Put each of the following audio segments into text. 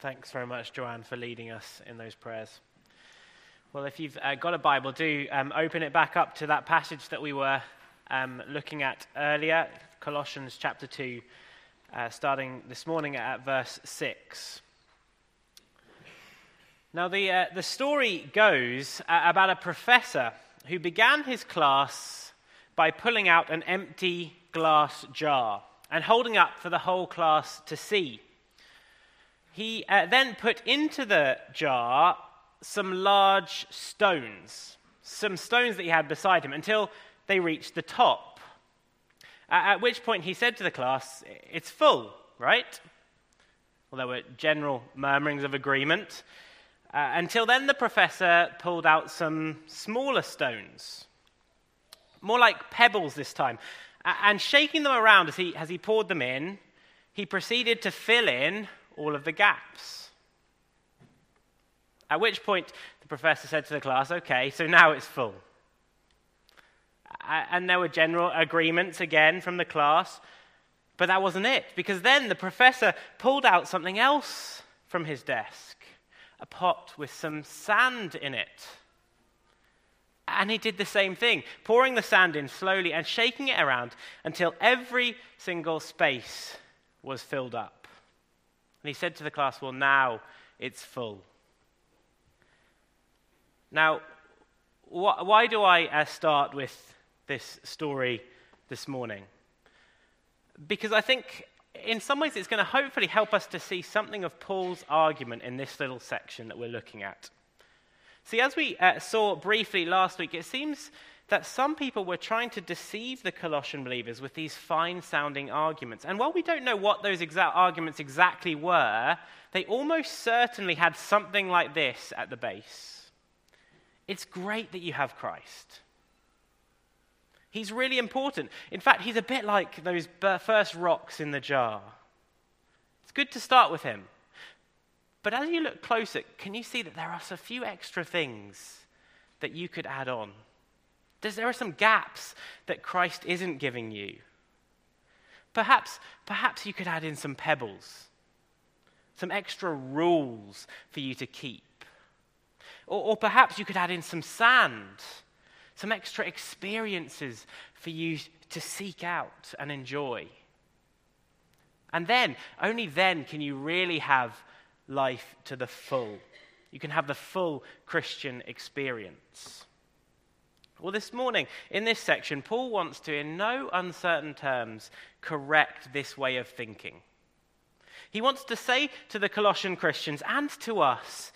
Thanks very much, Joanne, for leading us in those prayers. Well, if you've uh, got a Bible, do um, open it back up to that passage that we were um, looking at earlier, Colossians chapter 2, uh, starting this morning at verse 6. Now, the, uh, the story goes uh, about a professor who began his class by pulling out an empty glass jar and holding up for the whole class to see. He uh, then put into the jar some large stones, some stones that he had beside him, until they reached the top. At which point he said to the class, It's full, right? Well, there were general murmurings of agreement. Uh, until then, the professor pulled out some smaller stones, more like pebbles this time, and shaking them around as he, as he poured them in, he proceeded to fill in all of the gaps. At which point, the professor said to the class, Okay, so now it's full. And there were general agreements again from the class, but that wasn't it, because then the professor pulled out something else from his desk a pot with some sand in it. And he did the same thing, pouring the sand in slowly and shaking it around until every single space was filled up. And he said to the class, Well, now it's full. Now, wh- why do I uh, start with this story this morning? Because I think in some ways it's going to hopefully help us to see something of Paul's argument in this little section that we're looking at. See, as we uh, saw briefly last week, it seems that some people were trying to deceive the Colossian believers with these fine sounding arguments. And while we don't know what those exact arguments exactly were, they almost certainly had something like this at the base It's great that you have Christ. He's really important. In fact, he's a bit like those first rocks in the jar. It's good to start with him. But as you look closer, can you see that there are a few extra things that you could add on? There are some gaps that Christ isn't giving you. Perhaps, perhaps you could add in some pebbles, some extra rules for you to keep. Or, or perhaps you could add in some sand, some extra experiences for you to seek out and enjoy. And then, only then, can you really have life to the full. You can have the full Christian experience. Well, this morning, in this section, Paul wants to, in no uncertain terms, correct this way of thinking. He wants to say to the Colossian Christians and to us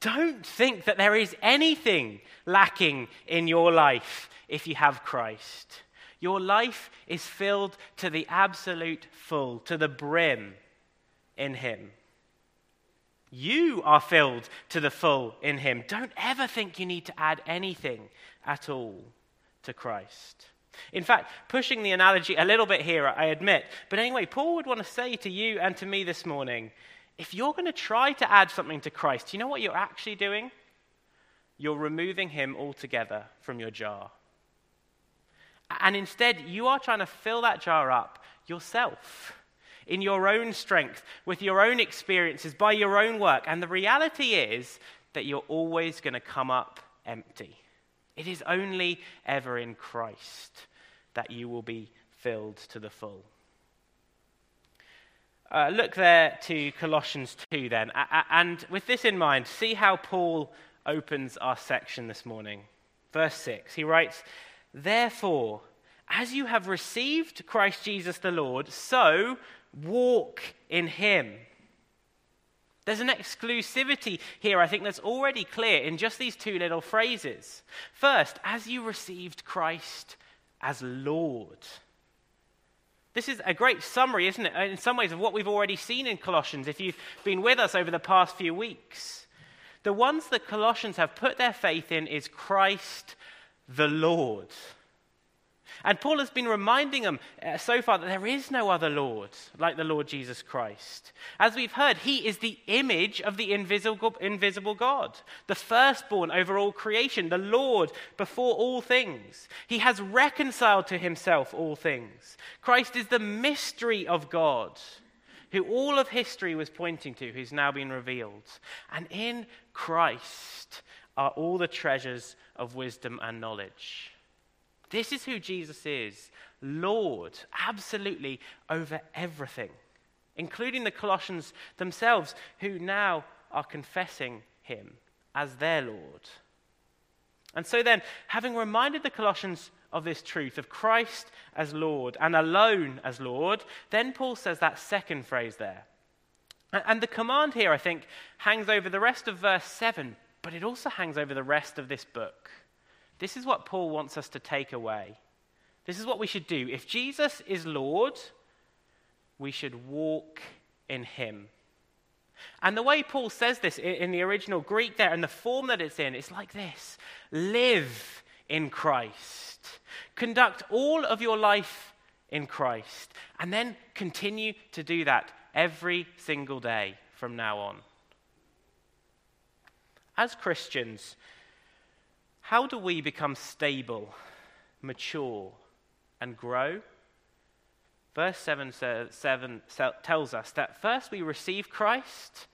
don't think that there is anything lacking in your life if you have Christ. Your life is filled to the absolute full, to the brim in Him. You are filled to the full in Him. Don't ever think you need to add anything at all to Christ. In fact, pushing the analogy a little bit here, I admit. But anyway, Paul would want to say to you and to me this morning if you're going to try to add something to Christ, you know what you're actually doing? You're removing Him altogether from your jar. And instead, you are trying to fill that jar up yourself in your own strength, with your own experiences, by your own work. And the reality is that you're always going to come up empty. It is only ever in Christ that you will be filled to the full. Uh, look there to Colossians 2 then. And with this in mind, see how Paul opens our section this morning. Verse 6, he writes, Therefore, as you have received Christ Jesus the Lord, so walk in Him. There's an exclusivity here, I think, that's already clear in just these two little phrases. First, as you received Christ as Lord. This is a great summary, isn't it, in some ways, of what we've already seen in Colossians if you've been with us over the past few weeks. The ones that Colossians have put their faith in is Christ the Lord. And Paul has been reminding them uh, so far that there is no other Lord like the Lord Jesus Christ. As we've heard, he is the image of the invisible, invisible God, the firstborn over all creation, the Lord before all things. He has reconciled to himself all things. Christ is the mystery of God. who all of history was pointing to, who's now been revealed. And in Christ are all the treasures of wisdom and knowledge. This is who Jesus is Lord, absolutely over everything, including the Colossians themselves, who now are confessing him as their Lord. And so then, having reminded the Colossians of this truth, of Christ as Lord and alone as Lord, then Paul says that second phrase there. And the command here, I think, hangs over the rest of verse 7, but it also hangs over the rest of this book. This is what Paul wants us to take away. This is what we should do. If Jesus is Lord, we should walk in him. And the way Paul says this in the original Greek there, and the form that it's in, it's like this live in Christ. Conduct all of your life in Christ. And then continue to do that every single day from now on. As Christians, how do we become stable, mature, and grow? Verse 7, says, 7 tells us that first we receive Christ,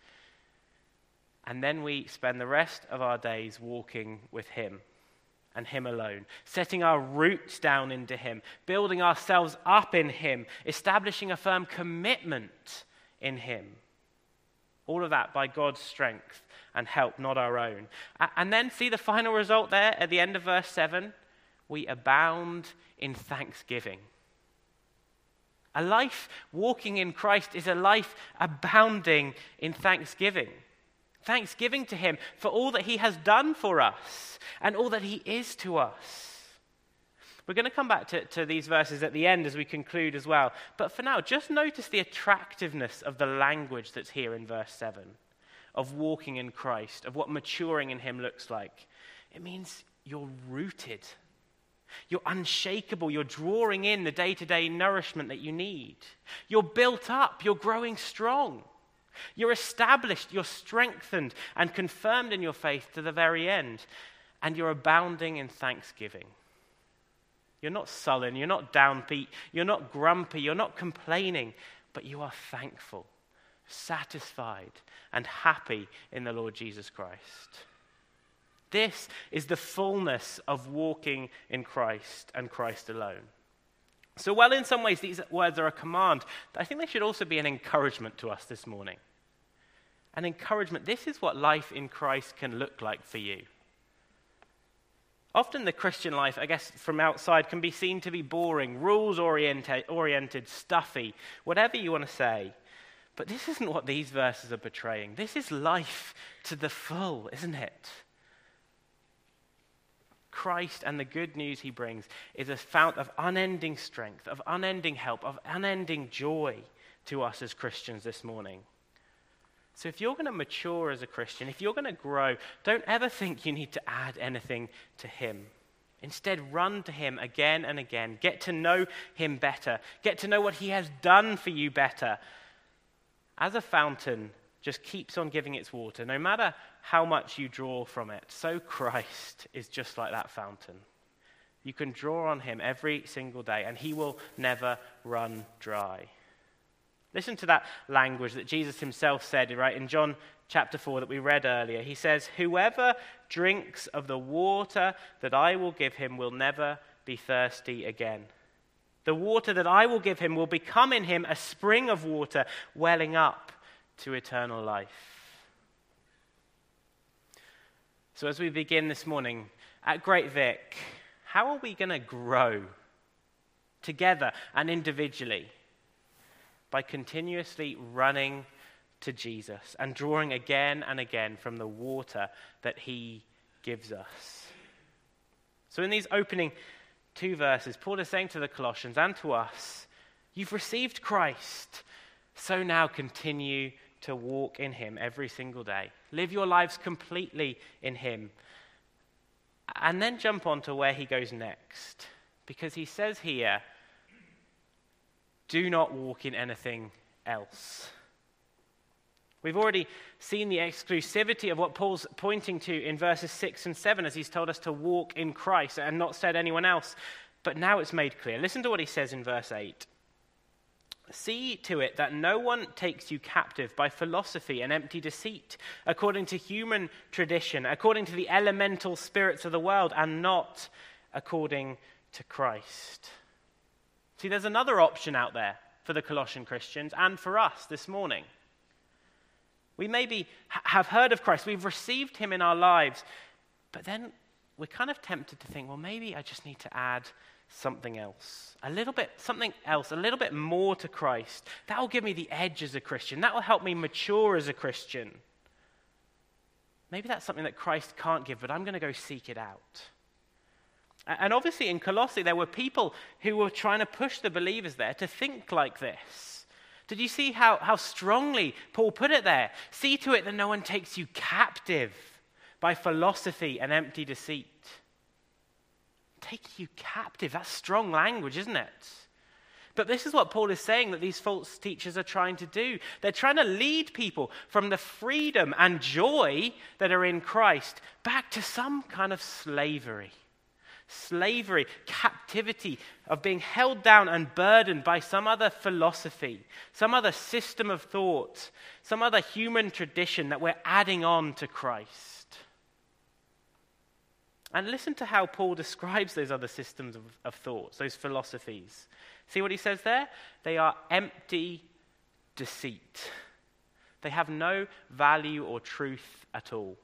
and then we spend the rest of our days walking with Him and Him alone, setting our roots down into Him, building ourselves up in Him, establishing a firm commitment in Him. All of that by God's strength and help, not our own. And then see the final result there at the end of verse 7 we abound in thanksgiving. A life walking in Christ is a life abounding in thanksgiving. Thanksgiving to Him for all that He has done for us and all that He is to us. We're going to come back to, to these verses at the end as we conclude as well. But for now, just notice the attractiveness of the language that's here in verse 7 of walking in Christ, of what maturing in Him looks like. It means you're rooted you're unshakable. You're drawing in the day to day nourishment that you need. You're built up. You're growing strong. You're established. You're strengthened and confirmed in your faith to the very end. And you're abounding in thanksgiving. You're not sullen. You're not downbeat. You're not grumpy. You're not complaining. But you are thankful, satisfied, and happy in the Lord Jesus Christ. This is the fullness of walking in Christ and Christ alone. So, while in some ways these words are a command, I think they should also be an encouragement to us this morning. An encouragement. This is what life in Christ can look like for you. Often the Christian life, I guess, from outside can be seen to be boring, rules oriented, stuffy, whatever you want to say. But this isn't what these verses are portraying. This is life to the full, isn't it? Christ and the good news he brings is a fount of unending strength, of unending help, of unending joy to us as Christians this morning. So, if you're going to mature as a Christian, if you're going to grow, don't ever think you need to add anything to Him. Instead, run to Him again and again. Get to know Him better. Get to know what He has done for you better. As a fountain just keeps on giving its water, no matter how much you draw from it. So Christ is just like that fountain. You can draw on him every single day, and he will never run dry. Listen to that language that Jesus himself said, right, in John chapter 4 that we read earlier. He says, Whoever drinks of the water that I will give him will never be thirsty again. The water that I will give him will become in him a spring of water welling up to eternal life. So, as we begin this morning at Great Vic, how are we going to grow together and individually? By continuously running to Jesus and drawing again and again from the water that he gives us. So, in these opening two verses, Paul is saying to the Colossians and to us, You've received Christ, so now continue to walk in Him every single day. Live your lives completely in Him. And then jump on to where He goes next. Because He says here, do not walk in anything else. We've already seen the exclusivity of what Paul's pointing to in verses 6 and 7 as he's told us to walk in Christ and not said anyone else. But now it's made clear. Listen to what he says in verse 8. See to it that no one takes you captive by philosophy and empty deceit, according to human tradition, according to the elemental spirits of the world, and not according to Christ. See, there's another option out there for the Colossian Christians and for us this morning. We maybe have heard of Christ, we've received him in our lives, but then we're kind of tempted to think, well, maybe I just need to add something else. A little bit, something else, a little bit more to Christ. That will give me the edge as a Christian. That will help me mature as a Christian. Maybe that's something that Christ can't give, but I'm going to go seek it out. And obviously, in Colossae, there were people who were trying to push the believers there to think like this. Did you see how, how strongly Paul put it there? See to it that no one takes you captive by philosophy and empty deceit take you captive. That's strong language, isn't it? But this is what Paul is saying that these false teachers are trying to do. They're trying to lead people from the freedom and joy that are in Christ back to some kind of slavery. Slavery, captivity of being held down and burdened by some other philosophy, some other system of thought, some other human tradition that we're adding on to Christ. And listen to how Paul describes those other systems of, of thoughts, those philosophies. See what he says there? They are empty deceit. They have no value or truth at all.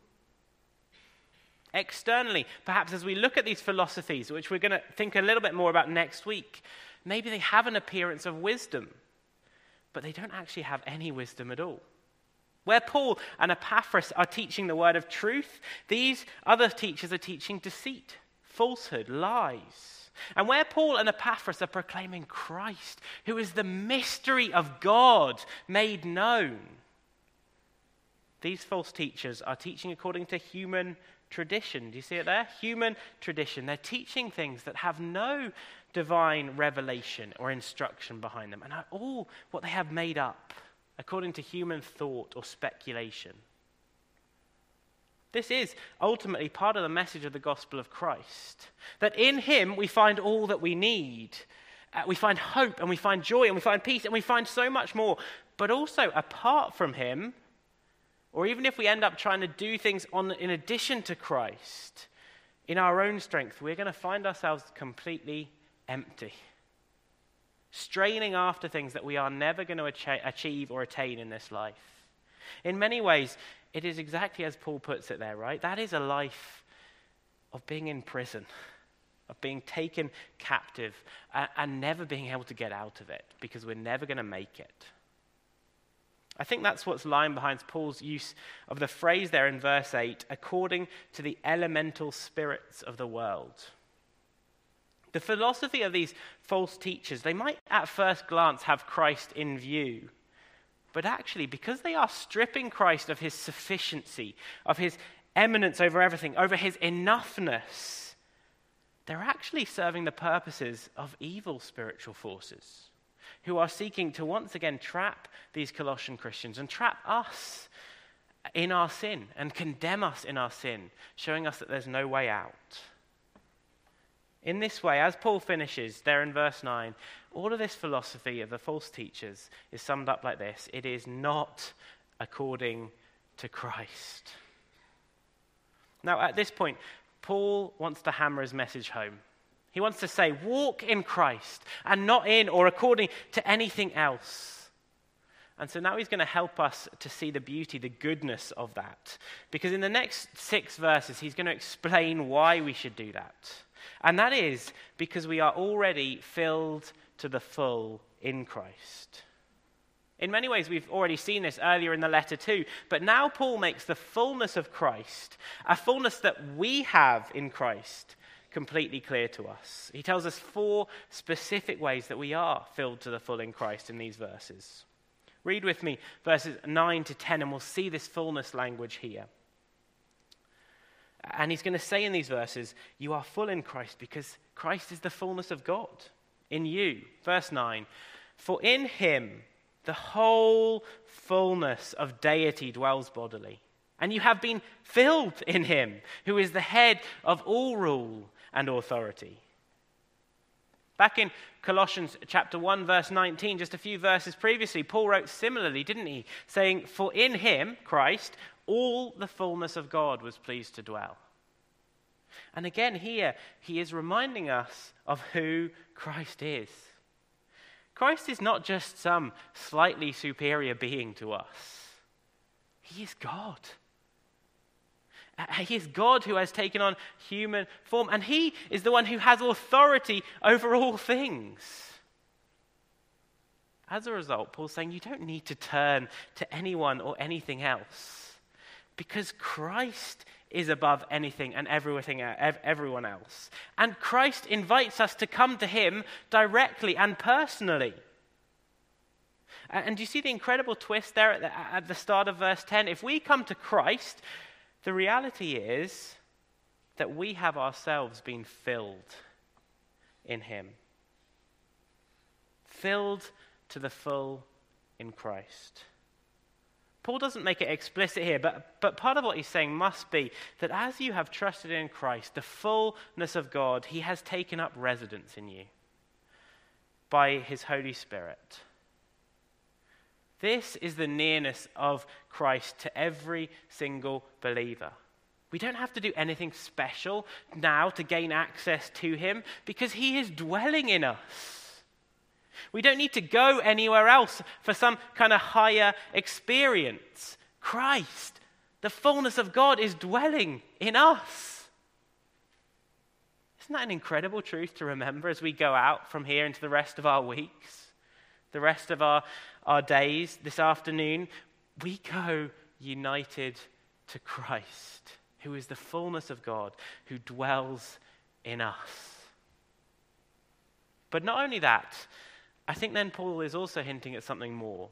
Externally, perhaps as we look at these philosophies, which we're going to think a little bit more about next week, maybe they have an appearance of wisdom, but they don't actually have any wisdom at all. Where Paul and Epaphras are teaching the word of truth, these other teachers are teaching deceit, falsehood, lies. And where Paul and Epaphras are proclaiming Christ, who is the mystery of God made known, these false teachers are teaching according to human tradition. Do you see it there? Human tradition. They're teaching things that have no divine revelation or instruction behind them and are all what they have made up according to human thought or speculation. This is ultimately part of the message of the gospel of Christ. That in Him we find all that we need. Uh, we find hope and we find joy and we find peace and we find so much more. But also, apart from Him, or even if we end up trying to do things on, in addition to Christ, in our own strength, we're going to find ourselves completely empty straining after things that we are never going to achieve or attain in this life. In many ways, it is exactly as Paul puts it there, right? That is a life of being in prison, of being taken captive, and, and never being able to get out of it because we're never going to make it. I think that's what's lying behind Paul's use of the phrase there in verse 8 according to the elemental spirits of the world. The philosophy of these false teachers, they might at first glance have Christ in view. But actually, because they are stripping Christ of his sufficiency, of his eminence over everything, over his enoughness, they're actually serving the purposes of evil spiritual forces who are seeking to once again trap these Colossian Christians and trap us in our sin and condemn us in our sin, showing us that there's no way out. In this way, as Paul finishes there in verse 9, all of this philosophy of the false teachers is summed up like this it is not according to Christ. Now, at this point, Paul wants to hammer his message home. He wants to say, walk in Christ and not in or according to anything else. And so now he's going to help us to see the beauty, the goodness of that. Because in the next six verses, he's going to explain why we should do that. And that is because we are already filled to the full in Christ. In many ways, we've already seen this earlier in the letter too, but now Paul makes the fullness of Christ, a fullness that we have in Christ, completely clear to us. He tells us four specific ways that we are filled to the full in Christ in these verses. Read with me verses 9 to 10, and we'll see this fullness language here. And he's going to say in these verses, You are full in Christ because Christ is the fullness of God in you. Verse 9 For in him the whole fullness of deity dwells bodily. And you have been filled in him, who is the head of all rule and authority. Back in Colossians chapter 1, verse 19, just a few verses previously, Paul wrote similarly, didn't he? Saying, For in him, Christ, all the fullness of God was pleased to dwell. And again, here, he is reminding us of who Christ is. Christ is not just some slightly superior being to us, he is God. He is God who has taken on human form, and He is the one who has authority over all things. As a result, Paul's saying you don't need to turn to anyone or anything else because Christ is above anything and everything, everyone else. And Christ invites us to come to Him directly and personally. And do you see the incredible twist there at the, at the start of verse 10? If we come to Christ, the reality is that we have ourselves been filled in Him. Filled to the full in Christ. Paul doesn't make it explicit here, but, but part of what he's saying must be that as you have trusted in Christ, the fullness of God, He has taken up residence in you by His Holy Spirit. This is the nearness of Christ to every single believer. We don't have to do anything special now to gain access to Him because He is dwelling in us. We don't need to go anywhere else for some kind of higher experience. Christ, the fullness of God, is dwelling in us. Isn't that an incredible truth to remember as we go out from here into the rest of our weeks, the rest of our our days this afternoon, we go united to Christ, who is the fullness of God, who dwells in us. But not only that, I think then Paul is also hinting at something more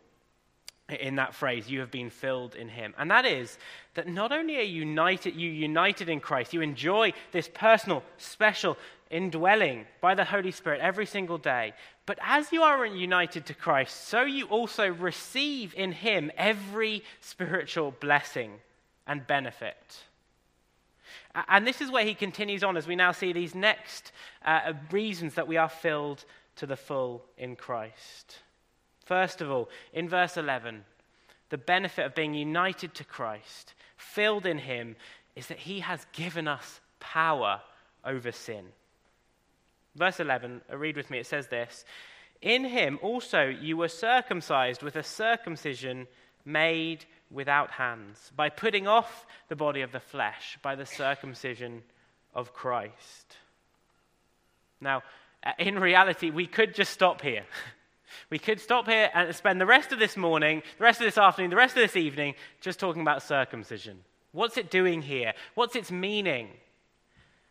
in that phrase, you have been filled in him. And that is that not only are you united, you united in Christ, you enjoy this personal, special indwelling by the Holy Spirit every single day. But as you are united to Christ, so you also receive in Him every spiritual blessing and benefit. And this is where he continues on as we now see these next uh, reasons that we are filled to the full in Christ. First of all, in verse 11, the benefit of being united to Christ, filled in Him, is that He has given us power over sin. Verse 11, uh, read with me, it says this In him also you were circumcised with a circumcision made without hands, by putting off the body of the flesh by the circumcision of Christ. Now, uh, in reality, we could just stop here. We could stop here and spend the rest of this morning, the rest of this afternoon, the rest of this evening just talking about circumcision. What's it doing here? What's its meaning?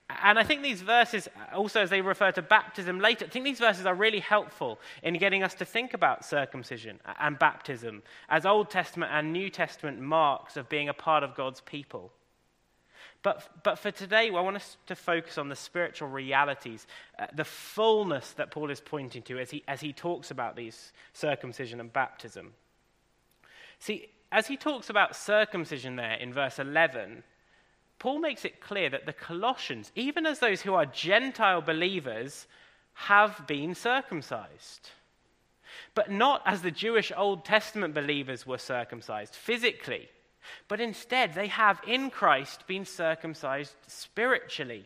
And I think these verses, also as they refer to baptism later, I think these verses are really helpful in getting us to think about circumcision and baptism as Old Testament and New Testament marks of being a part of God's people. But, but for today, I want us to focus on the spiritual realities, uh, the fullness that Paul is pointing to as he, as he talks about these circumcision and baptism. See, as he talks about circumcision there in verse 11, Paul makes it clear that the Colossians, even as those who are Gentile believers, have been circumcised. But not as the Jewish Old Testament believers were circumcised physically, but instead they have in Christ been circumcised spiritually.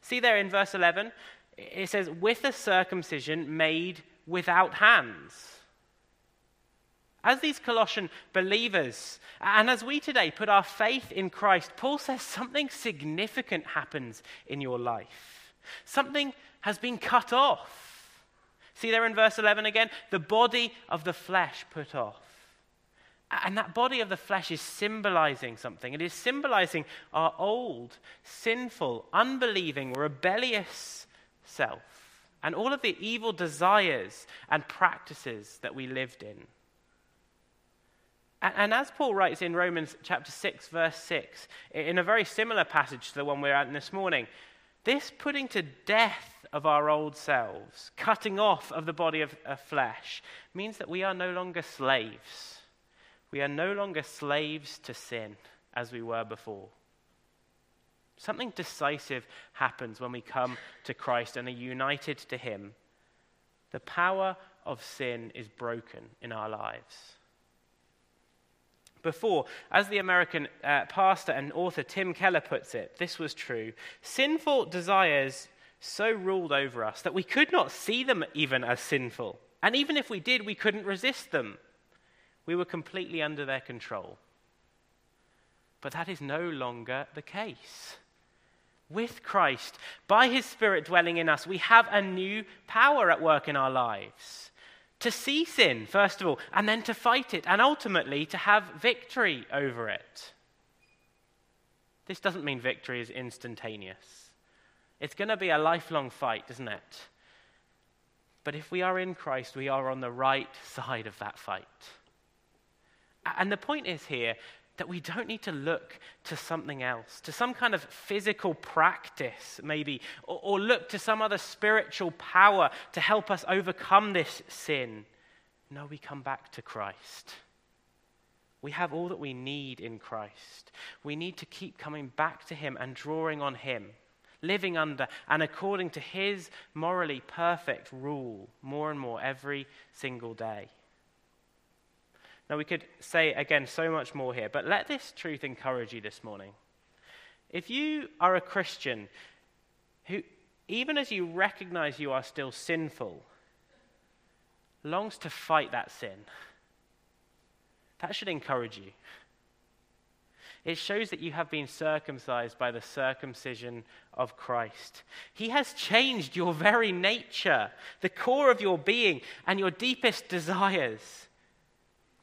See there in verse 11, it says, with a circumcision made without hands. As these Colossian believers, and as we today put our faith in Christ, Paul says something significant happens in your life. Something has been cut off. See there in verse 11 again? The body of the flesh put off. And that body of the flesh is symbolizing something. It is symbolizing our old, sinful, unbelieving, rebellious self and all of the evil desires and practices that we lived in. And as Paul writes in Romans chapter 6, verse 6, in a very similar passage to the one we're at this morning, this putting to death of our old selves, cutting off of the body of, of flesh, means that we are no longer slaves. We are no longer slaves to sin as we were before. Something decisive happens when we come to Christ and are united to Him. The power of sin is broken in our lives. Before, as the American uh, pastor and author Tim Keller puts it, this was true. Sinful desires so ruled over us that we could not see them even as sinful. And even if we did, we couldn't resist them. We were completely under their control. But that is no longer the case. With Christ, by his Spirit dwelling in us, we have a new power at work in our lives. To see sin, first of all, and then to fight it, and ultimately to have victory over it. This doesn't mean victory is instantaneous. It's going to be a lifelong fight, isn't it? But if we are in Christ, we are on the right side of that fight. And the point is here that we don't need to look to something else, to some kind of physical practice, maybe, or, or, look to some other spiritual power to help us overcome this sin. No, we come back to Christ. We have all that we need in Christ. We need to keep coming back to Him and drawing on Him, living under and according to His morally perfect rule more and more every single day. Now, we could say again so much more here, but let this truth encourage you this morning. If you are a Christian who, even as you recognize you are still sinful, longs to fight that sin, that should encourage you. It shows that you have been circumcised by the circumcision of Christ. He has changed your very nature, the core of your being, and your deepest desires.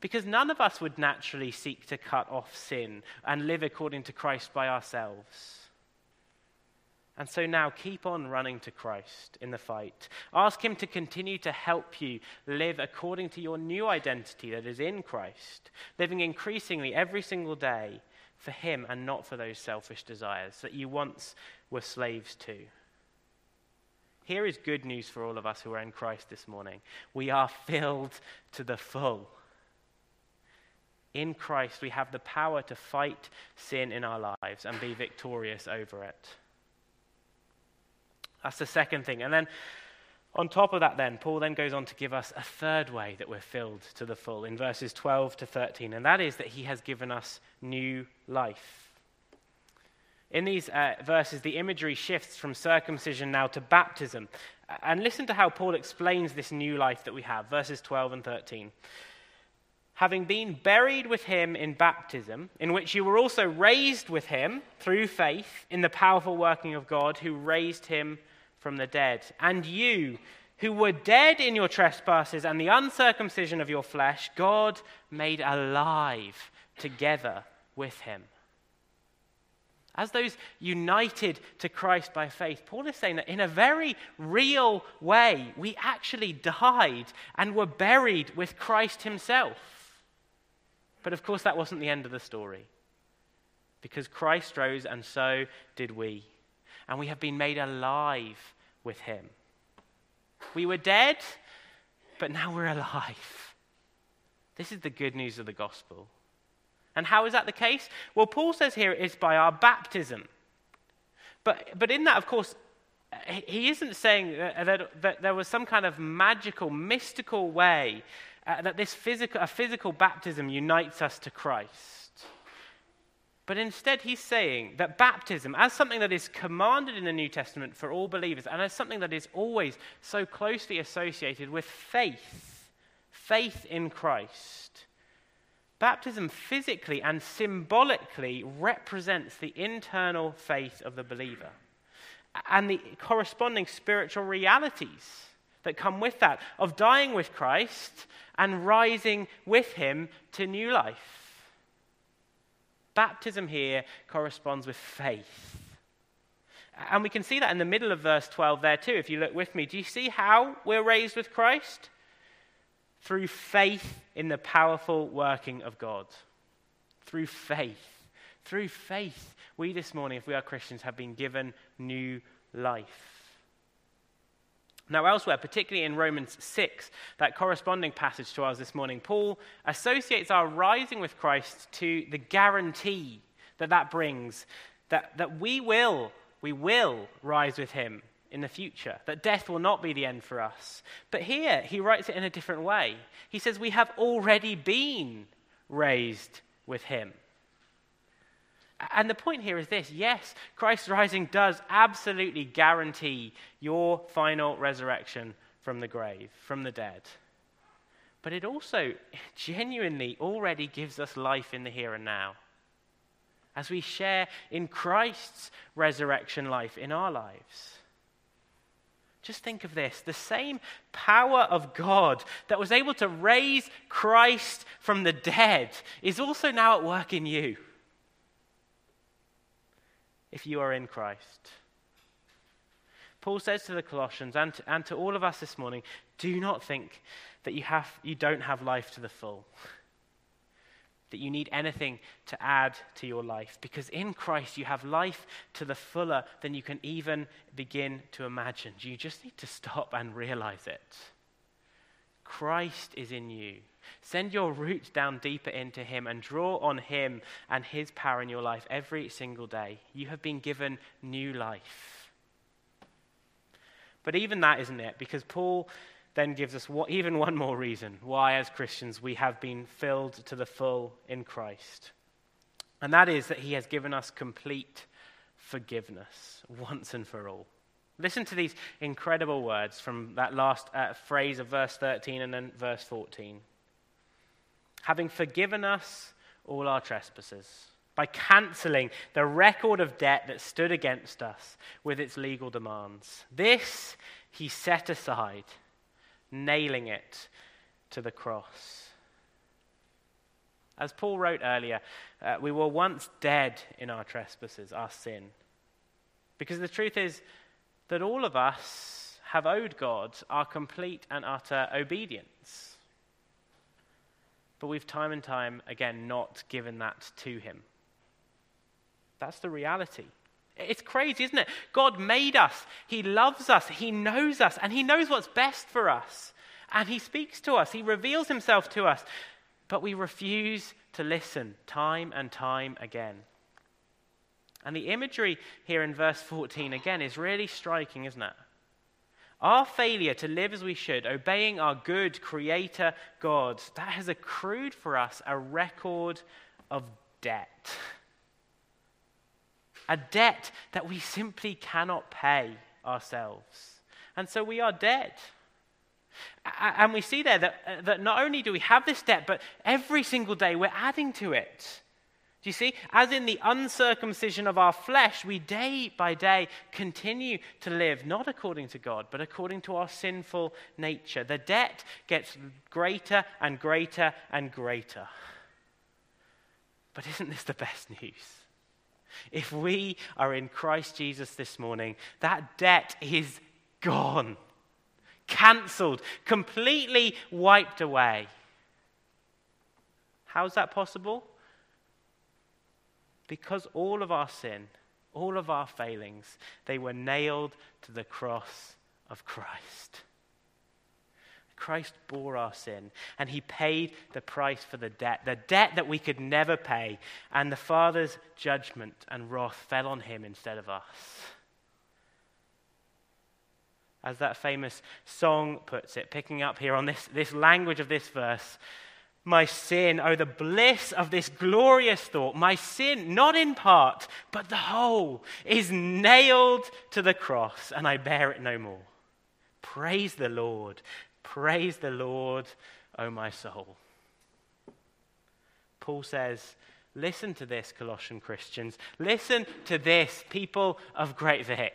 Because none of us would naturally seek to cut off sin and live according to Christ by ourselves. And so now keep on running to Christ in the fight. Ask Him to continue to help you live according to your new identity that is in Christ, living increasingly every single day for Him and not for those selfish desires that you once were slaves to. Here is good news for all of us who are in Christ this morning. We are filled to the full. In Christ, we have the power to fight sin in our lives and be victorious over it. That's the second thing. And then on top of that, then, Paul then goes on to give us a third way that we're filled to the full in verses 12 to 13, and that is that he has given us new life. In these uh, verses, the imagery shifts from circumcision now to baptism. And listen to how Paul explains this new life that we have, verses 12 and 13 having been buried with him in baptism, in which you were also raised with him through faith in the powerful working of God who raised him from the dead. And you, who were dead in your trespasses and the uncircumcision of your flesh, God made alive together with him. As those united to Christ by faith, Paul is saying that in a very real way, we actually died and were buried with Christ himself. But of course, that wasn't the end of the story. Because Christ rose, and so did we. And we have been made alive with him. We were dead, but now we're alive. This is the good news of the gospel. And how is that the case? Well, Paul says here it's by our baptism. But, but in that, of course, he isn't saying that, that, that there was some kind of magical, mystical way uh, that this physical, a physical baptism unites us to Christ. But instead, he's saying that baptism, as something that is commanded in the New Testament for all believers, and as something that is always so closely associated with faith, faith in Christ, baptism physically and symbolically represents the internal faith of the believer and the corresponding spiritual realities that come with that of dying with Christ and rising with him to new life. Baptism here corresponds with faith. And we can see that in the middle of verse 12 there too, if you look with me. Do you see how we're raised with Christ? Through faith in the powerful working of God. Through faith. Through faith, we this morning, if we are Christians, have been given new life. Now, elsewhere, particularly in Romans 6, that corresponding passage to ours this morning, Paul associates our rising with Christ to the guarantee that that brings that, that we will, we will rise with him in the future, that death will not be the end for us. But here, he writes it in a different way. He says, We have already been raised with him. And the point here is this yes, Christ's rising does absolutely guarantee your final resurrection from the grave, from the dead. But it also genuinely already gives us life in the here and now. As we share in Christ's resurrection life in our lives. Just think of this the same power of God that was able to raise Christ from the dead is also now at work in you if you are in Christ. Paul says to the Colossians and to, and to all of us this morning do not think that you, have, you don't have life to the full, that you need anything to add to your life, because in Christ you have life to the fuller than you can even begin to imagine. You just need to stop and realize it. Christ is in you. Send your roots down deeper into Him and draw on Him and His power in your life every single day. You have been given new life. But even that isn't it, because Paul then gives us what, even one more reason why, as Christians, we have been filled to the full in Christ. And that is that He has given us complete forgiveness once and for all. Listen to these incredible words from that last uh, phrase of verse 13 and then verse 14 having forgiven us all our trespasses, by cancelling the record of debt that stood against us with its legal demands. This he set aside, nailing it to the cross. As Paul wrote earlier, uh, we were once dead in our trespasses, our sin. Because the truth is that all of us have owed God our complete and utter obedience. But we've time and time again not given that to him. That's the reality. It's crazy, isn't it? God made us. He loves us. He knows us. And He knows what's best for us. And He speaks to us. He reveals Himself to us. But we refuse to listen time and time again. And the imagery here in verse 14 again is really striking, isn't it? Our failure to live as we should, obeying our good Creator God, that has accrued for us a record of debt. A debt that we simply cannot pay ourselves. And so we are dead. And we see there that, uh, that not only do we have this debt, but every single day we're adding to it. Do you see? As in the uncircumcision of our flesh, we day by day continue to live not according to God, but according to our sinful nature. The debt gets greater and greater and greater. But isn't this the best news? If we are in Christ Jesus this morning, that debt is gone, cancelled, completely wiped away. How is that possible? Because all of our sin, all of our failings, they were nailed to the cross of Christ. Christ bore our sin and he paid the price for the debt, the debt that we could never pay. And the Father's judgment and wrath fell on him instead of us. As that famous song puts it, picking up here on this, this language of this verse, my sin. Oh, the bliss of this glorious thought. My sin, not in part, but the whole, is nailed to the cross, and I bear it no more. Praise the Lord. Praise the Lord, O oh my soul. Paul says, Listen to this, Colossian Christians. Listen to this, people of Great Vic.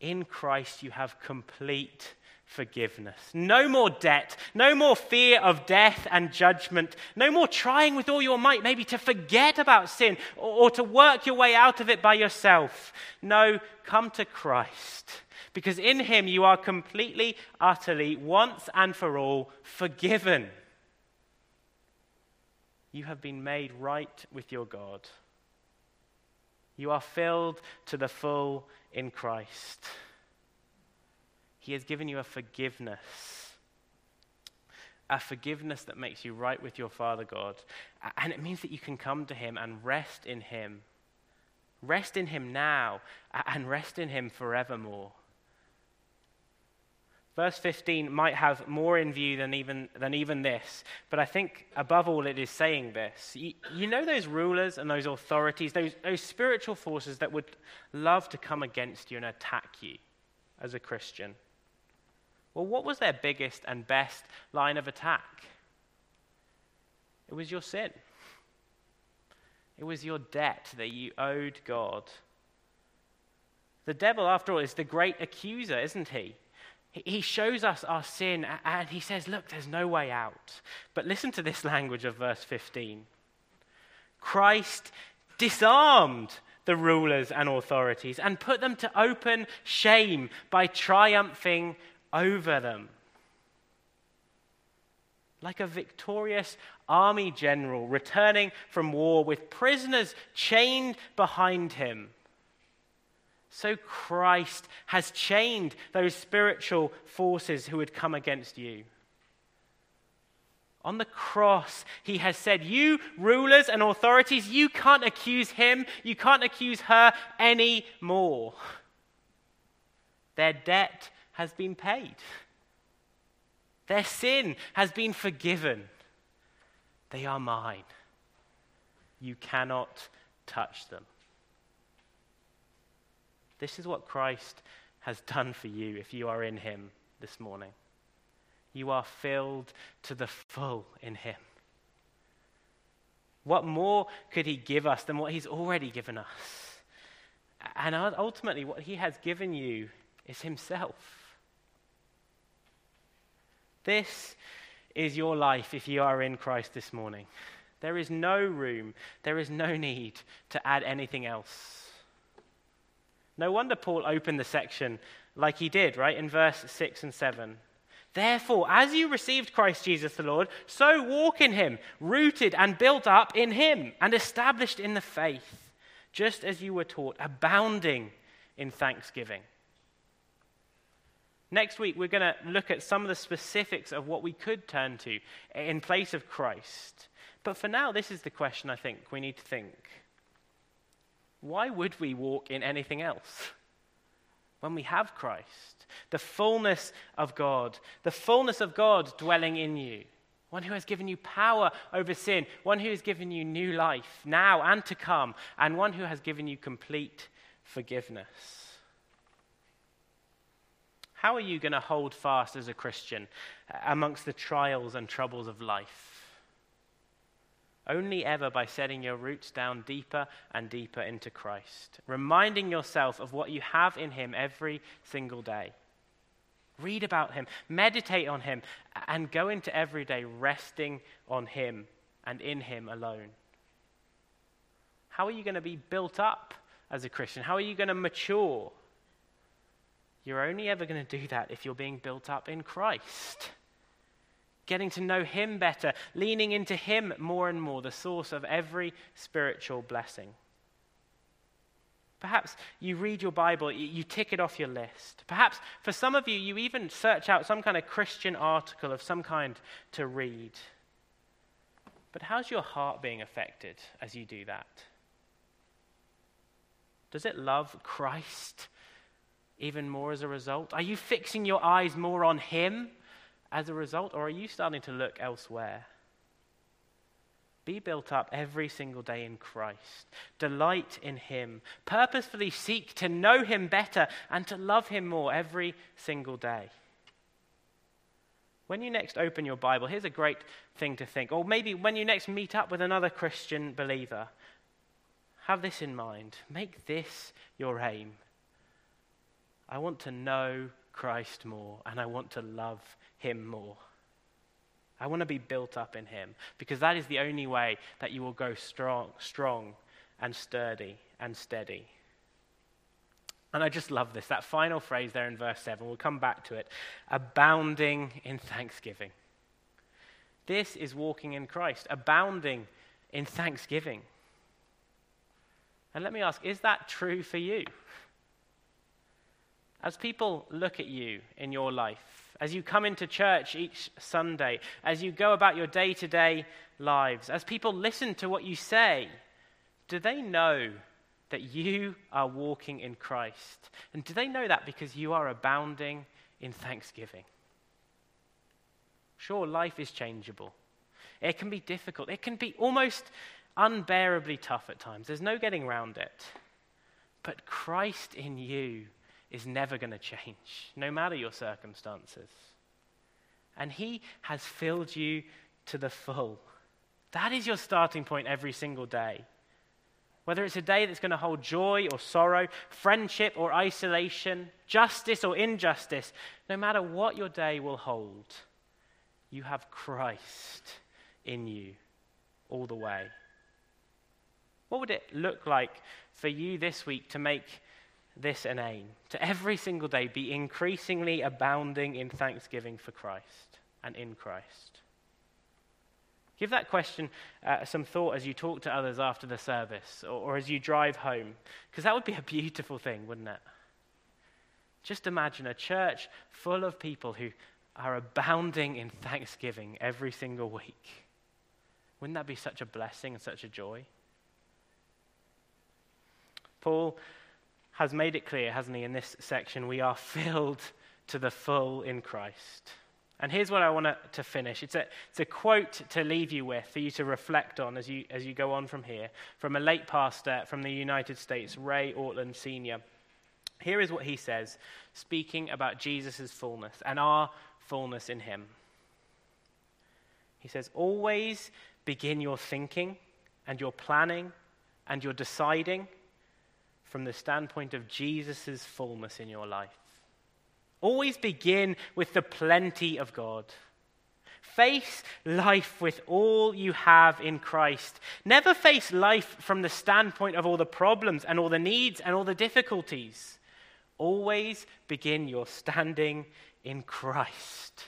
In Christ, you have complete forgiveness. No more debt. No more fear of death and judgment. No more trying with all your might, maybe to forget about sin or, or, to work your way out of it by yourself. No, come to Christ. Because in Him you are completely, utterly, once and for all forgiven. You have been made right with your God. You are filled to the full in Christ. He has given you a forgiveness. A forgiveness that makes you right with your Father God. And it means that you can come to Him and rest in Him Rest in him now and rest in him forevermore. Verse 15 might have more in view than even, than even this, but I think above all it is saying this. You, you know those rulers and those authorities, those, those spiritual forces that would love to come against you and attack you as a Christian? Well, what was their biggest and best line of attack? It was your sin. It was your debt that you owed God. The devil, after all, is the great accuser, isn't he? He shows us our sin and he says, Look, there's no way out. But listen to this language of verse 15 Christ disarmed the rulers and authorities and put them to open shame by triumphing over them. Like a victorious army general returning from war with prisoners chained behind him. So Christ has chained those spiritual forces who had come against you. On the cross, he has said, You rulers and authorities, you can't accuse him, you can't accuse her anymore. Their debt has been paid, their sin has been forgiven. They are mine. You cannot touch them. This is what Christ has done for you if you are in Him this morning. You are filled to the full in Him. What more could He give us than what He's already given us? And ultimately, what He has given you is Himself. This is your life if you are in Christ this morning. There is no room, there is no need to add anything else. No wonder Paul opened the section like he did, right, in verse 6 and 7. Therefore, as you received Christ Jesus the Lord, so walk in him, rooted and built up in him, and established in the faith, just as you were taught, abounding in thanksgiving. Next week, we're going to look at some of the specifics of what we could turn to in place of Christ. But for now, this is the question I think we need to think why would we walk in anything else when we have Christ? The fullness of God, the fullness of God dwelling in you. One who has given you power over sin, one who has given you new life now and to come, and one who has given you complete forgiveness. How are you going to hold fast as a Christian uh, amongst the trials and troubles of life? Only ever by setting your roots down deeper and deeper into Christ, reminding yourself of what you have in Him every single day. Read about Him, meditate on Him, and go into every day resting on Him and in Him alone. How are you going to be built up as a Christian? How are you going to mature? You're only ever going to do that if you're being built up in Christ getting to know Him better, leaning into Him more and more, the source of every spiritual blessing. Perhaps you read your Bible, you tick it off your list. Perhaps for some of you, you even search out some kind of Christian article of some kind to read. But how's your heart being affected as you do that? Does it love Christ even more as a result? Are you fixing your eyes more on Him as a result, or are you starting to look elsewhere? Be built up every single day in Christ. Delight in Him. Purposefully seek to know Him better and to love Him more every single day. When you next open your Bible, here's a great thing to think. Or maybe when you next meet up with another Christian believer, have this in mind. Make this your aim. I want to know Christ more, and I want to love him more. I want to be built up in Him because that is the only way that you will go strong, strong and sturdy and steady. And I just love this, that final phrase there in verse 7. We'll come back to it. Abounding in thanksgiving. This is walking in Christ, abounding in thanksgiving. And let me ask, is that true for you? As people look at you in your life, as you come into church each Sunday, as you go about your day to day lives, as people listen to what you say, do they know that you are walking in Christ. And do they know that because you are abounding in thanksgiving? Sure, life is changeable. It can be difficult. It can be almost unbearably tough at times. There's no getting around it. But Christ in you is never going to change, no matter your circumstances. And He has filled you to the full. That is your starting point every single day. Whether it's a day that's going to hold joy or sorrow, friendship or isolation, justice or injustice, no matter what your day will hold, you have Christ in you all the way. What would it look like for you this week to make this an aim? To every single day be increasingly abounding in thanksgiving for Christ and in Christ. Give that question uh, some thought as you talk to others after the service or, or as you drive home, because that would be a beautiful thing, wouldn't it? Just imagine a church full of people who are abounding in thanksgiving every single week. Wouldn't that be such a blessing and such a joy? Paul has made it clear, hasn't he, in this section, we are filled to the full in Christ. And here's what I want to finish. It's a, it's a quote to leave you with for you to reflect on as you, as you go on from here, from a late pastor from the United States, Ray Ortlund Sr. Here is what he says, speaking about Jesus' fullness and our fullness in him. He says, Always begin your thinking and your planning and your deciding from the standpoint of Jesus' fullness in your life. Always begin with the plenty of God. Face life with all you have in Christ. Never face life from the standpoint of all the problems and all the needs and all the difficulties. Always begin your standing in Christ.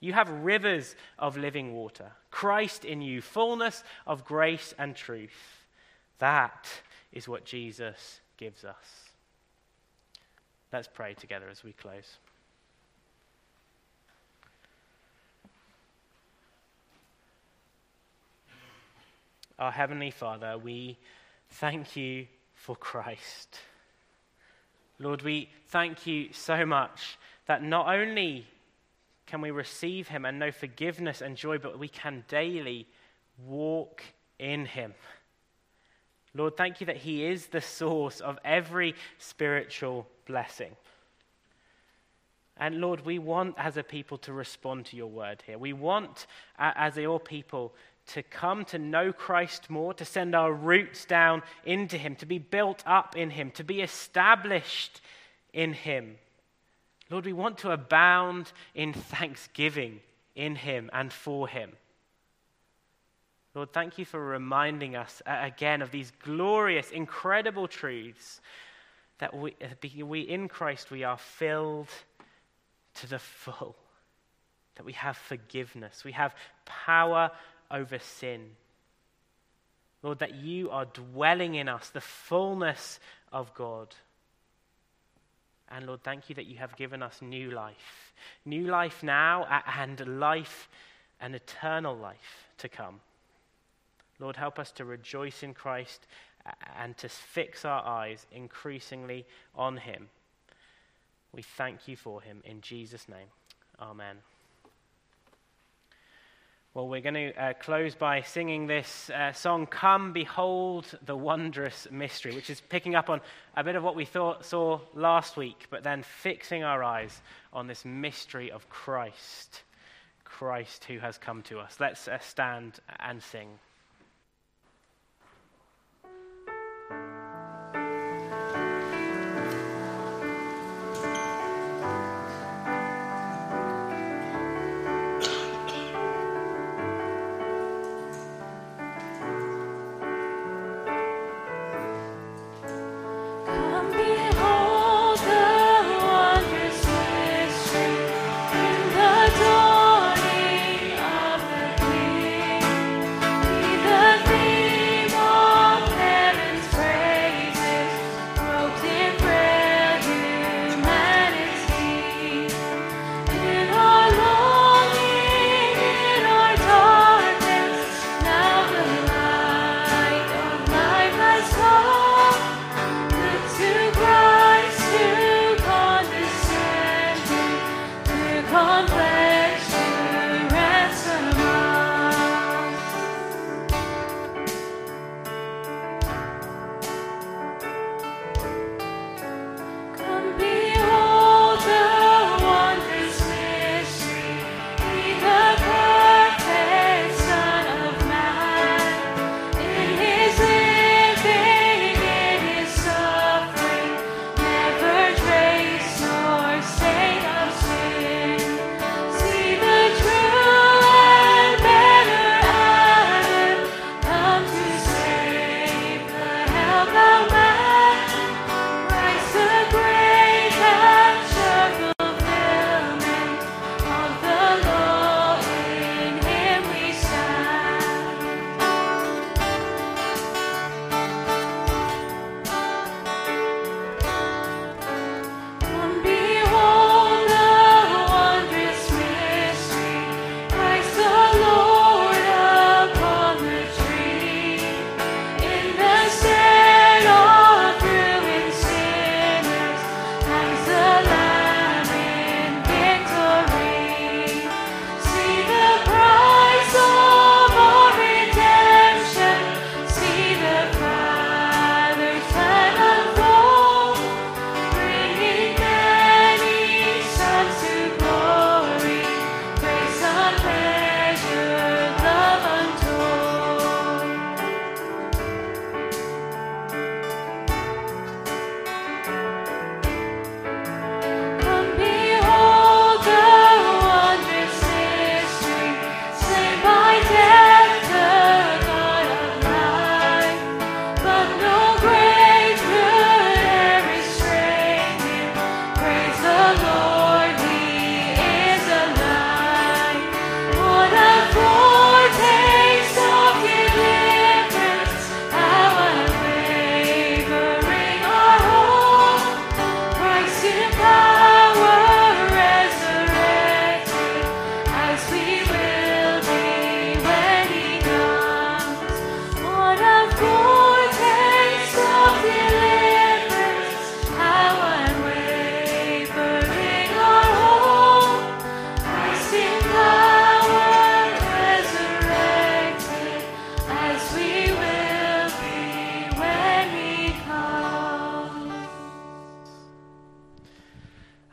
You have rivers of living water, Christ in you, fullness of grace and truth. That is what Jesus gives us. Let's pray together as we close. Our Heavenly Father, we thank you for Christ. Lord, we thank you so much that not only can we receive Him and know forgiveness and joy, but we can daily walk in Him. Lord, thank you that He is the source of every spiritual blessing. And Lord, we want as a people to respond to your word here. We want as your people to come to know Christ more, to send our roots down into Him, to be built up in Him, to be established in Him. Lord, we want to abound in thanksgiving in Him and for Him. Lord, thank you for reminding us again of these glorious, incredible truths that we, we in Christ we are filled to the full, that we have forgiveness, we have power over sin. Lord, that you are dwelling in us, the fullness of God. And Lord, thank you that you have given us new life. New life now and life, an eternal life to come. Lord, help us to rejoice in Christ and to fix our eyes increasingly on him. We thank you for him in Jesus' name. Amen. Well, we're going to uh, close by singing this uh, song, Come Behold the Wondrous Mystery, which is picking up on a bit of what we thought, saw last week, but then fixing our eyes on this mystery of Christ, Christ who has come to us. Let's uh, stand and sing.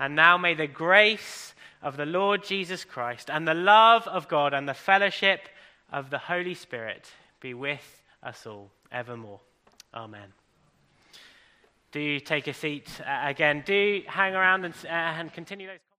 And now may the grace of the Lord Jesus Christ and the love of God and the fellowship of the Holy Spirit be with us all evermore. Amen. Do take a seat uh, again. Do hang around and, uh, and continue those.